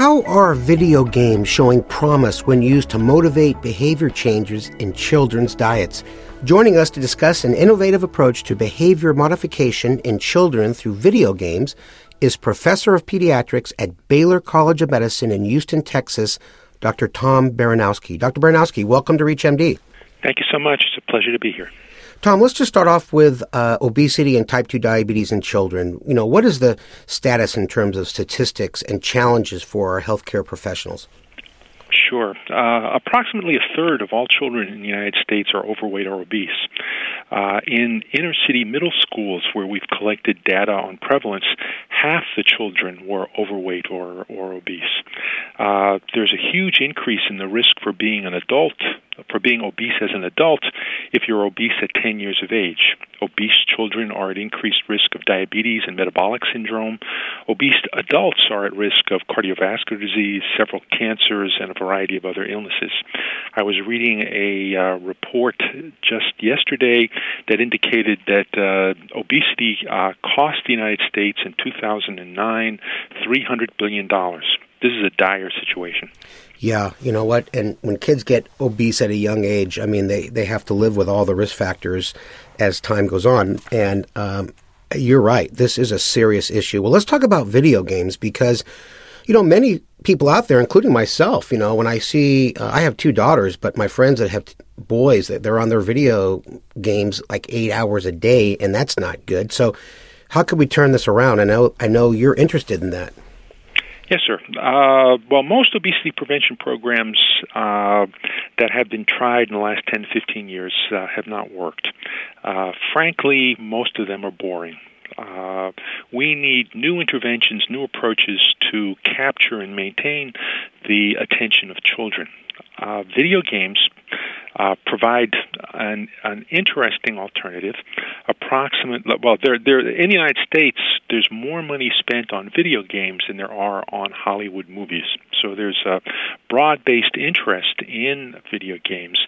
How are video games showing promise when used to motivate behavior changes in children's diets? Joining us to discuss an innovative approach to behavior modification in children through video games is Professor of Pediatrics at Baylor College of Medicine in Houston, Texas, Dr. Tom Baranowski. Dr. Baranowski, welcome to ReachMD. Thank you so much. It's a pleasure to be here. Tom, let's just start off with uh, obesity and type 2 diabetes in children. You know, what is the status in terms of statistics and challenges for our healthcare professionals? Sure. Uh, approximately a third of all children in the United States are overweight or obese. Uh, in inner city middle schools where we've collected data on prevalence, half the children were overweight or, or obese. Uh, there's a huge increase in the risk for being an adult, for being obese as an adult, if you're obese at 10 years of age. Obese children are at increased risk of diabetes and metabolic syndrome. Obese adults are at risk of cardiovascular disease, several cancers, and a variety of other illnesses. I was reading a uh, report just yesterday that indicated that uh, obesity uh, cost the United States in 2009 $300 billion. This is a dire situation. Yeah, you know what? And when kids get obese at a young age, I mean, they, they have to live with all the risk factors as time goes on. And um, you're right. This is a serious issue. Well, let's talk about video games because, you know, many people out there, including myself, you know, when I see, uh, I have two daughters, but my friends that have boys, that they're on their video games like eight hours a day, and that's not good. So, how can we turn this around? I know, I know you're interested in that. Yes, sir. Uh, well, most obesity prevention programs uh, that have been tried in the last 10 to 15 years uh, have not worked. Uh, frankly, most of them are boring. Uh, we need new interventions, new approaches to capture and maintain the attention of children. Uh, video games uh, provide an, an interesting alternative. Approximate, well, there, there in the United States, there's more money spent on video games than there are on Hollywood movies. So there's a broad-based interest in video games,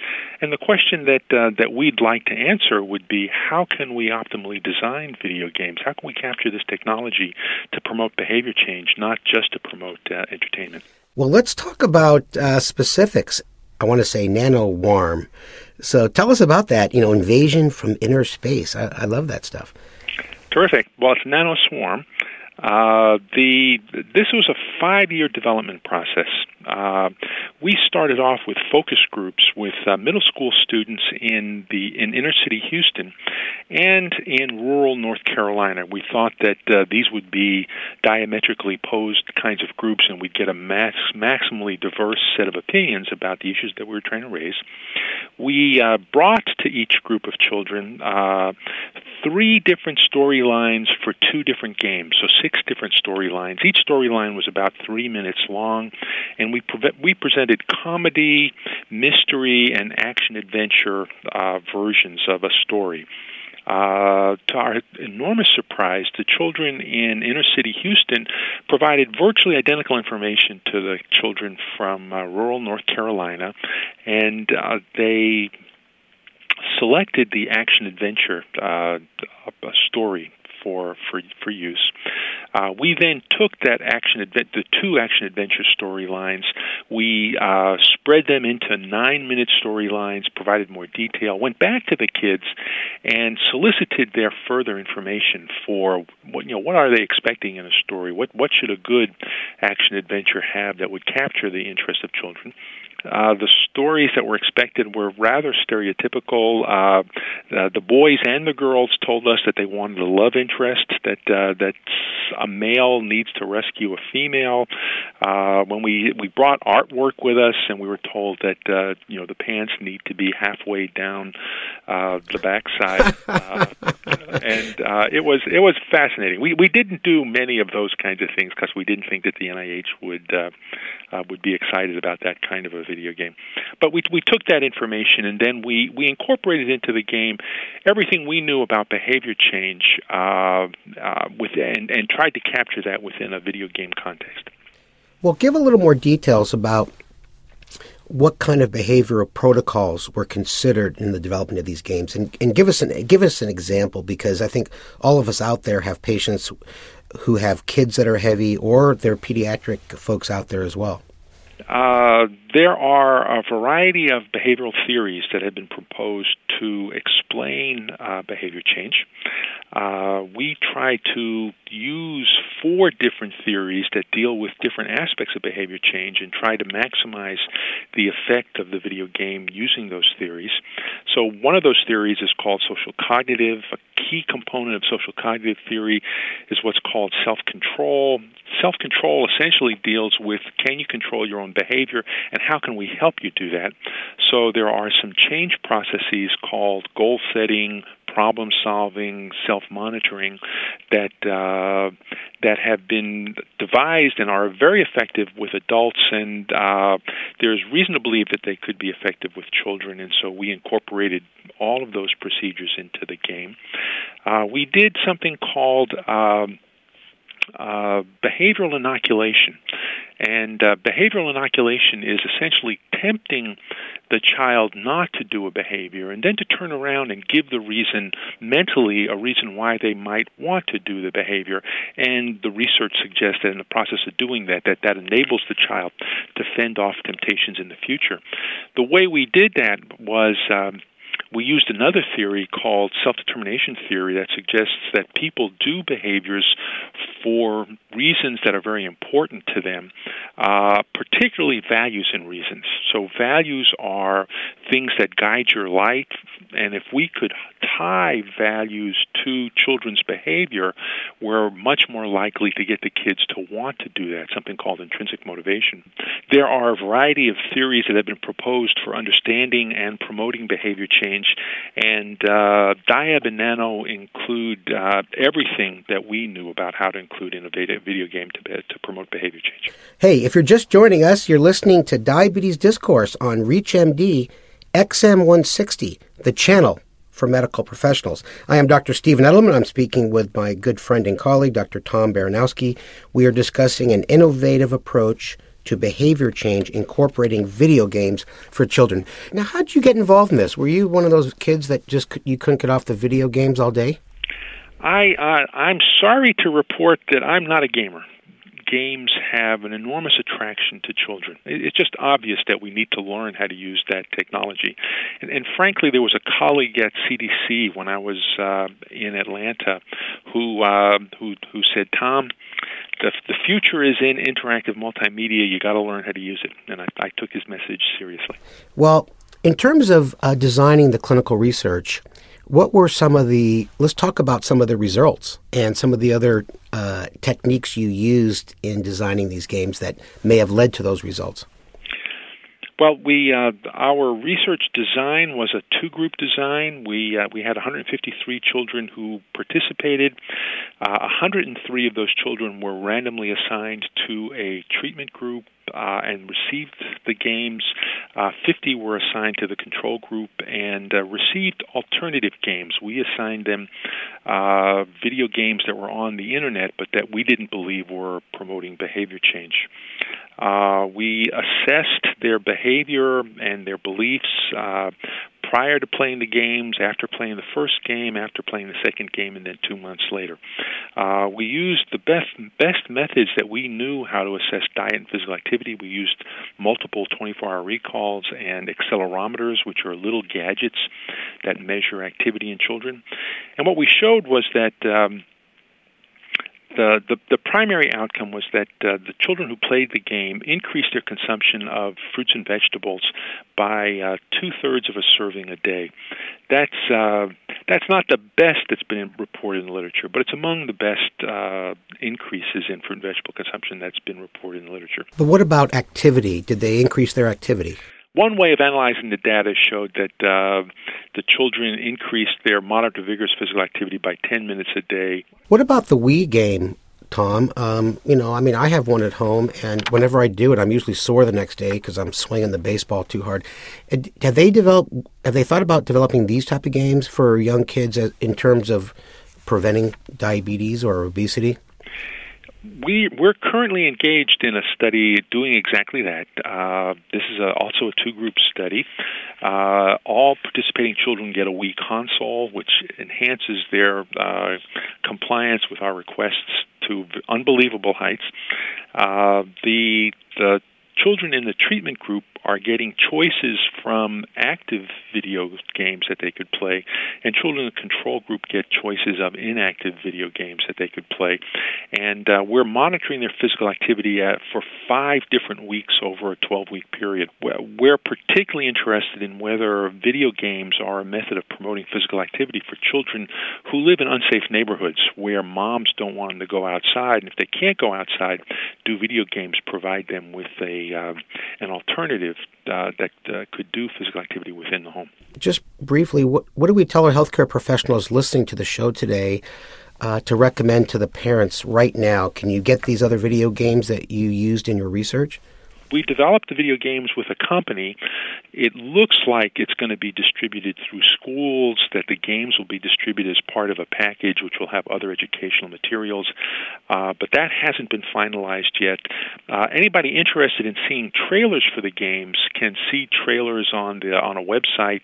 and the question that uh, that we'd like to answer would be, how can we optimally design video games? How can we capture this technology to promote behavior change, not just to promote uh, entertainment? Well, let's talk about uh, specifics. I want to say NanoWarm. So tell us about that, you know, invasion from inner space. I, I love that stuff. Terrific. Well, it's NanoSwarm. Uh, the this was a five-year development process. Uh, we started off with focus groups with uh, middle school students in the in inner city Houston and in rural North Carolina. We thought that uh, these would be diametrically opposed kinds of groups, and we'd get a max, maximally diverse set of opinions about the issues that we were trying to raise. We uh, brought to each group of children uh, three different storylines for two different games, so six different storylines. Each storyline was about three minutes long, and we pre- we presented comedy, mystery, and action adventure uh, versions of a story. Uh, to our enormous surprise, the children in inner city Houston provided virtually identical information to the children from uh, rural North Carolina, and uh, they selected the action adventure uh, story for for for use. Uh, we then took that action the two action adventure storylines. We uh, spread them into nine minute storylines, provided more detail, went back to the kids, and solicited their further information for what you know what are they expecting in a story. What what should a good action adventure have that would capture the interest of children? Uh, the stories that were expected were rather stereotypical. Uh, uh, the boys and the girls told us that they wanted a love interest, that uh, that a male needs to rescue a female. Uh, when we we brought artwork with us, and we were told that uh, you know the pants need to be halfway down uh, the backside, uh, and uh, it was it was fascinating. We we didn't do many of those kinds of things because we didn't think that the NIH would uh, uh, would be excited about that kind of a video game. But we we took that information and then we we incorporated into the game everything we knew about behavior change uh, uh, with and and tried to capture that within a video game context. Well, give a little more details about what kind of behavioral protocols were considered in the development of these games, and, and give us an give us an example because I think all of us out there have patients who have kids that are heavy, or there are pediatric folks out there as well. Uh, there are a variety of behavioral theories that have been proposed to explain uh, behavior change. Uh, we try to use four different theories that deal with different aspects of behavior change and try to maximize the effect of the video game using those theories. So, one of those theories is called social cognitive. A key component of social cognitive theory is what's called self control. Self control essentially deals with can you control your own behavior and how can we help you do that? So, there are some change processes called goal setting, problem solving, self monitoring that uh, that have been devised and are very effective with adults, and uh, there's reason to believe that they could be effective with children. And so we incorporated all of those procedures into the game. Uh, we did something called um, uh, behavioral inoculation. And uh, behavioral inoculation is essentially tempting the child not to do a behavior and then to turn around and give the reason mentally a reason why they might want to do the behavior. And the research suggests that in the process of doing that, that that enables the child to fend off temptations in the future. The way we did that was. Um, we used another theory called self determination theory that suggests that people do behaviors for reasons that are very important to them, uh, particularly values and reasons. So, values are things that guide your life, and if we could tie values to children's behavior, we're much more likely to get the kids to want to do that, something called intrinsic motivation. There are a variety of theories that have been proposed for understanding and promoting behavior change, and uh, Diab and Nano include uh, everything that we knew about how to include in a video game to, to promote behavior change. Hey, if you're just joining us, you're listening to Diabetes Discourse on ReachMD XM160, the channel for medical professionals. I am Dr. Stephen Edelman. I'm speaking with my good friend and colleague, Dr. Tom Baranowski. We are discussing an innovative approach to behavior change incorporating video games for children. Now, how did you get involved in this? Were you one of those kids that just you couldn't get off the video games all day? I uh, I'm sorry to report that I'm not a gamer games have an enormous attraction to children. It's just obvious that we need to learn how to use that technology. And, and frankly, there was a colleague at CDC when I was uh, in Atlanta who uh, who who said, "Tom, the the future is in interactive multimedia. You got to learn how to use it." And I, I took his message seriously. Well, in terms of uh, designing the clinical research, what were some of the, let's talk about some of the results and some of the other uh, techniques you used in designing these games that may have led to those results. Well, we uh, our research design was a two-group design. We uh, we had 153 children who participated. Uh, 103 of those children were randomly assigned to a treatment group uh, and received the games. Uh, 50 were assigned to the control group and uh, received alternative games. We assigned them uh, video games that were on the internet, but that we didn't believe were promoting behavior change. Uh, we assessed their behavior and their beliefs uh, prior to playing the games, after playing the first game, after playing the second game, and then two months later. Uh, we used the best best methods that we knew how to assess diet and physical activity. We used multiple 24-hour recalls and accelerometers, which are little gadgets that measure activity in children. And what we showed was that um, the, the, the primary outcome was that uh, the children who played the game increased their consumption of fruits and vegetables by uh, two thirds of a serving a day. That's uh, that's not the best that's been reported in the literature, but it's among the best uh, increases in fruit and vegetable consumption that's been reported in the literature. But what about activity? Did they increase their activity? One way of analyzing the data showed that uh, the children increased their moderate to vigorous physical activity by 10 minutes a day. What about the Wii game, Tom? Um, you know, I mean, I have one at home, and whenever I do it, I'm usually sore the next day because I'm swinging the baseball too hard. Have they developed? Have they thought about developing these type of games for young kids in terms of preventing diabetes or obesity? We we're currently engaged in a study doing exactly that. Uh, this is a, also a two-group study. Uh, all participating children get a Wii console, which enhances their uh, compliance with our requests to unbelievable heights. Uh, the the children in the treatment group are getting choices from active video games that they could play, and children in the control group get choices of inactive video games that they could play. And uh, we're monitoring their physical activity at, for five different weeks over a 12 week period. We're particularly interested in whether video games are a method of promoting physical activity for children who live in unsafe neighborhoods where moms don't want them to go outside. And if they can't go outside, do video games provide them with a uh, an alternative uh, that uh, could do physical activity within the home. Just briefly, what, what do we tell our healthcare professionals listening to the show today uh, to recommend to the parents right now? Can you get these other video games that you used in your research? We developed the video games with a company. It looks like it's going to be distributed through schools, that the games will be distributed as part of a package which will have other educational materials, uh, but that hasn't been finalized yet. Uh, anybody interested in seeing trailers for the games can see trailers on the on a website.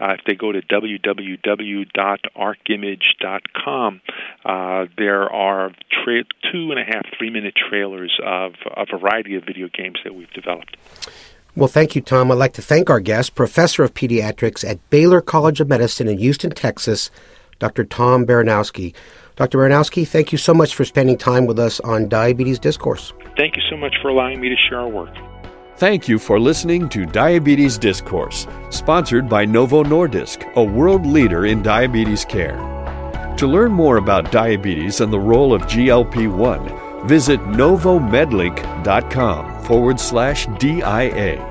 Uh, if they go to www.archimage.com, uh, there are tra- two and a half, three minute trailers of a variety of video games that we've developed. Well, thank you, Tom. I'd like to thank our guest, Professor of Pediatrics at Baylor College of Medicine in Houston, Texas, Dr. Tom Baranowski. Dr. Baranowski, thank you so much for spending time with us on Diabetes Discourse. Thank you so much for allowing me to share our work. Thank you for listening to Diabetes Discourse, sponsored by Novo Nordisk, a world leader in diabetes care. To learn more about diabetes and the role of GLP 1, visit novomedlink.com forward slash DIA.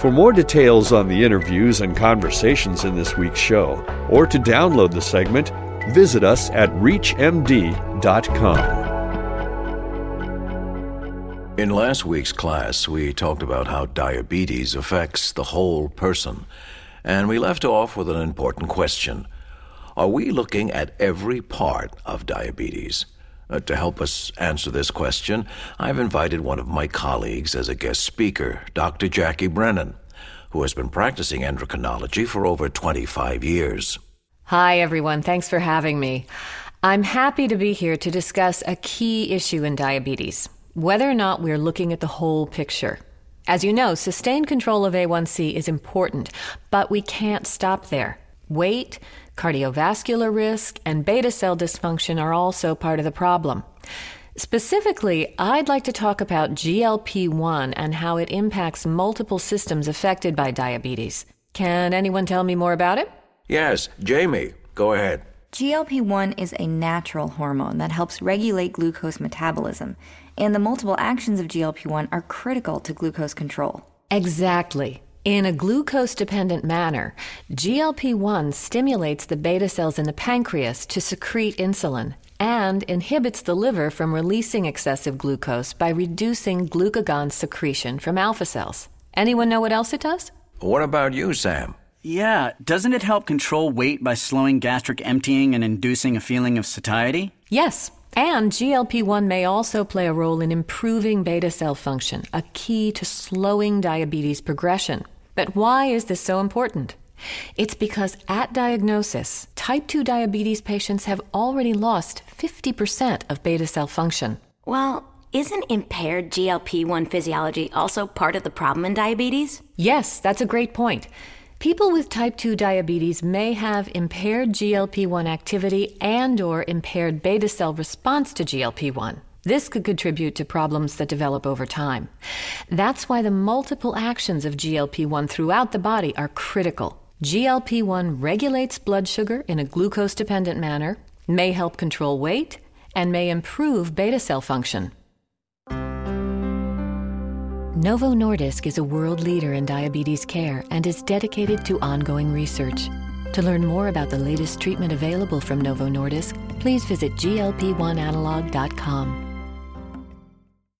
For more details on the interviews and conversations in this week's show, or to download the segment, visit us at ReachMD.com. In last week's class, we talked about how diabetes affects the whole person, and we left off with an important question Are we looking at every part of diabetes? Uh, to help us answer this question, I've invited one of my colleagues as a guest speaker, Dr. Jackie Brennan, who has been practicing endocrinology for over 25 years. Hi, everyone. Thanks for having me. I'm happy to be here to discuss a key issue in diabetes whether or not we're looking at the whole picture. As you know, sustained control of A1C is important, but we can't stop there. Weight, cardiovascular risk, and beta cell dysfunction are also part of the problem. Specifically, I'd like to talk about GLP 1 and how it impacts multiple systems affected by diabetes. Can anyone tell me more about it? Yes, Jamie, go ahead. GLP 1 is a natural hormone that helps regulate glucose metabolism, and the multiple actions of GLP 1 are critical to glucose control. Exactly. In a glucose dependent manner, GLP 1 stimulates the beta cells in the pancreas to secrete insulin and inhibits the liver from releasing excessive glucose by reducing glucagon secretion from alpha cells. Anyone know what else it does? What about you, Sam? Yeah, doesn't it help control weight by slowing gastric emptying and inducing a feeling of satiety? Yes, and GLP 1 may also play a role in improving beta cell function, a key to slowing diabetes progression. But why is this so important? It's because at diagnosis, type 2 diabetes patients have already lost 50% of beta cell function. Well, isn't impaired GLP 1 physiology also part of the problem in diabetes? Yes, that's a great point. People with type 2 diabetes may have impaired GLP-1 activity and or impaired beta cell response to GLP-1. This could contribute to problems that develop over time. That's why the multiple actions of GLP-1 throughout the body are critical. GLP-1 regulates blood sugar in a glucose dependent manner, may help control weight, and may improve beta cell function. Novo Nordisk is a world leader in diabetes care and is dedicated to ongoing research. To learn more about the latest treatment available from Novo Nordisk, please visit glp1analog.com.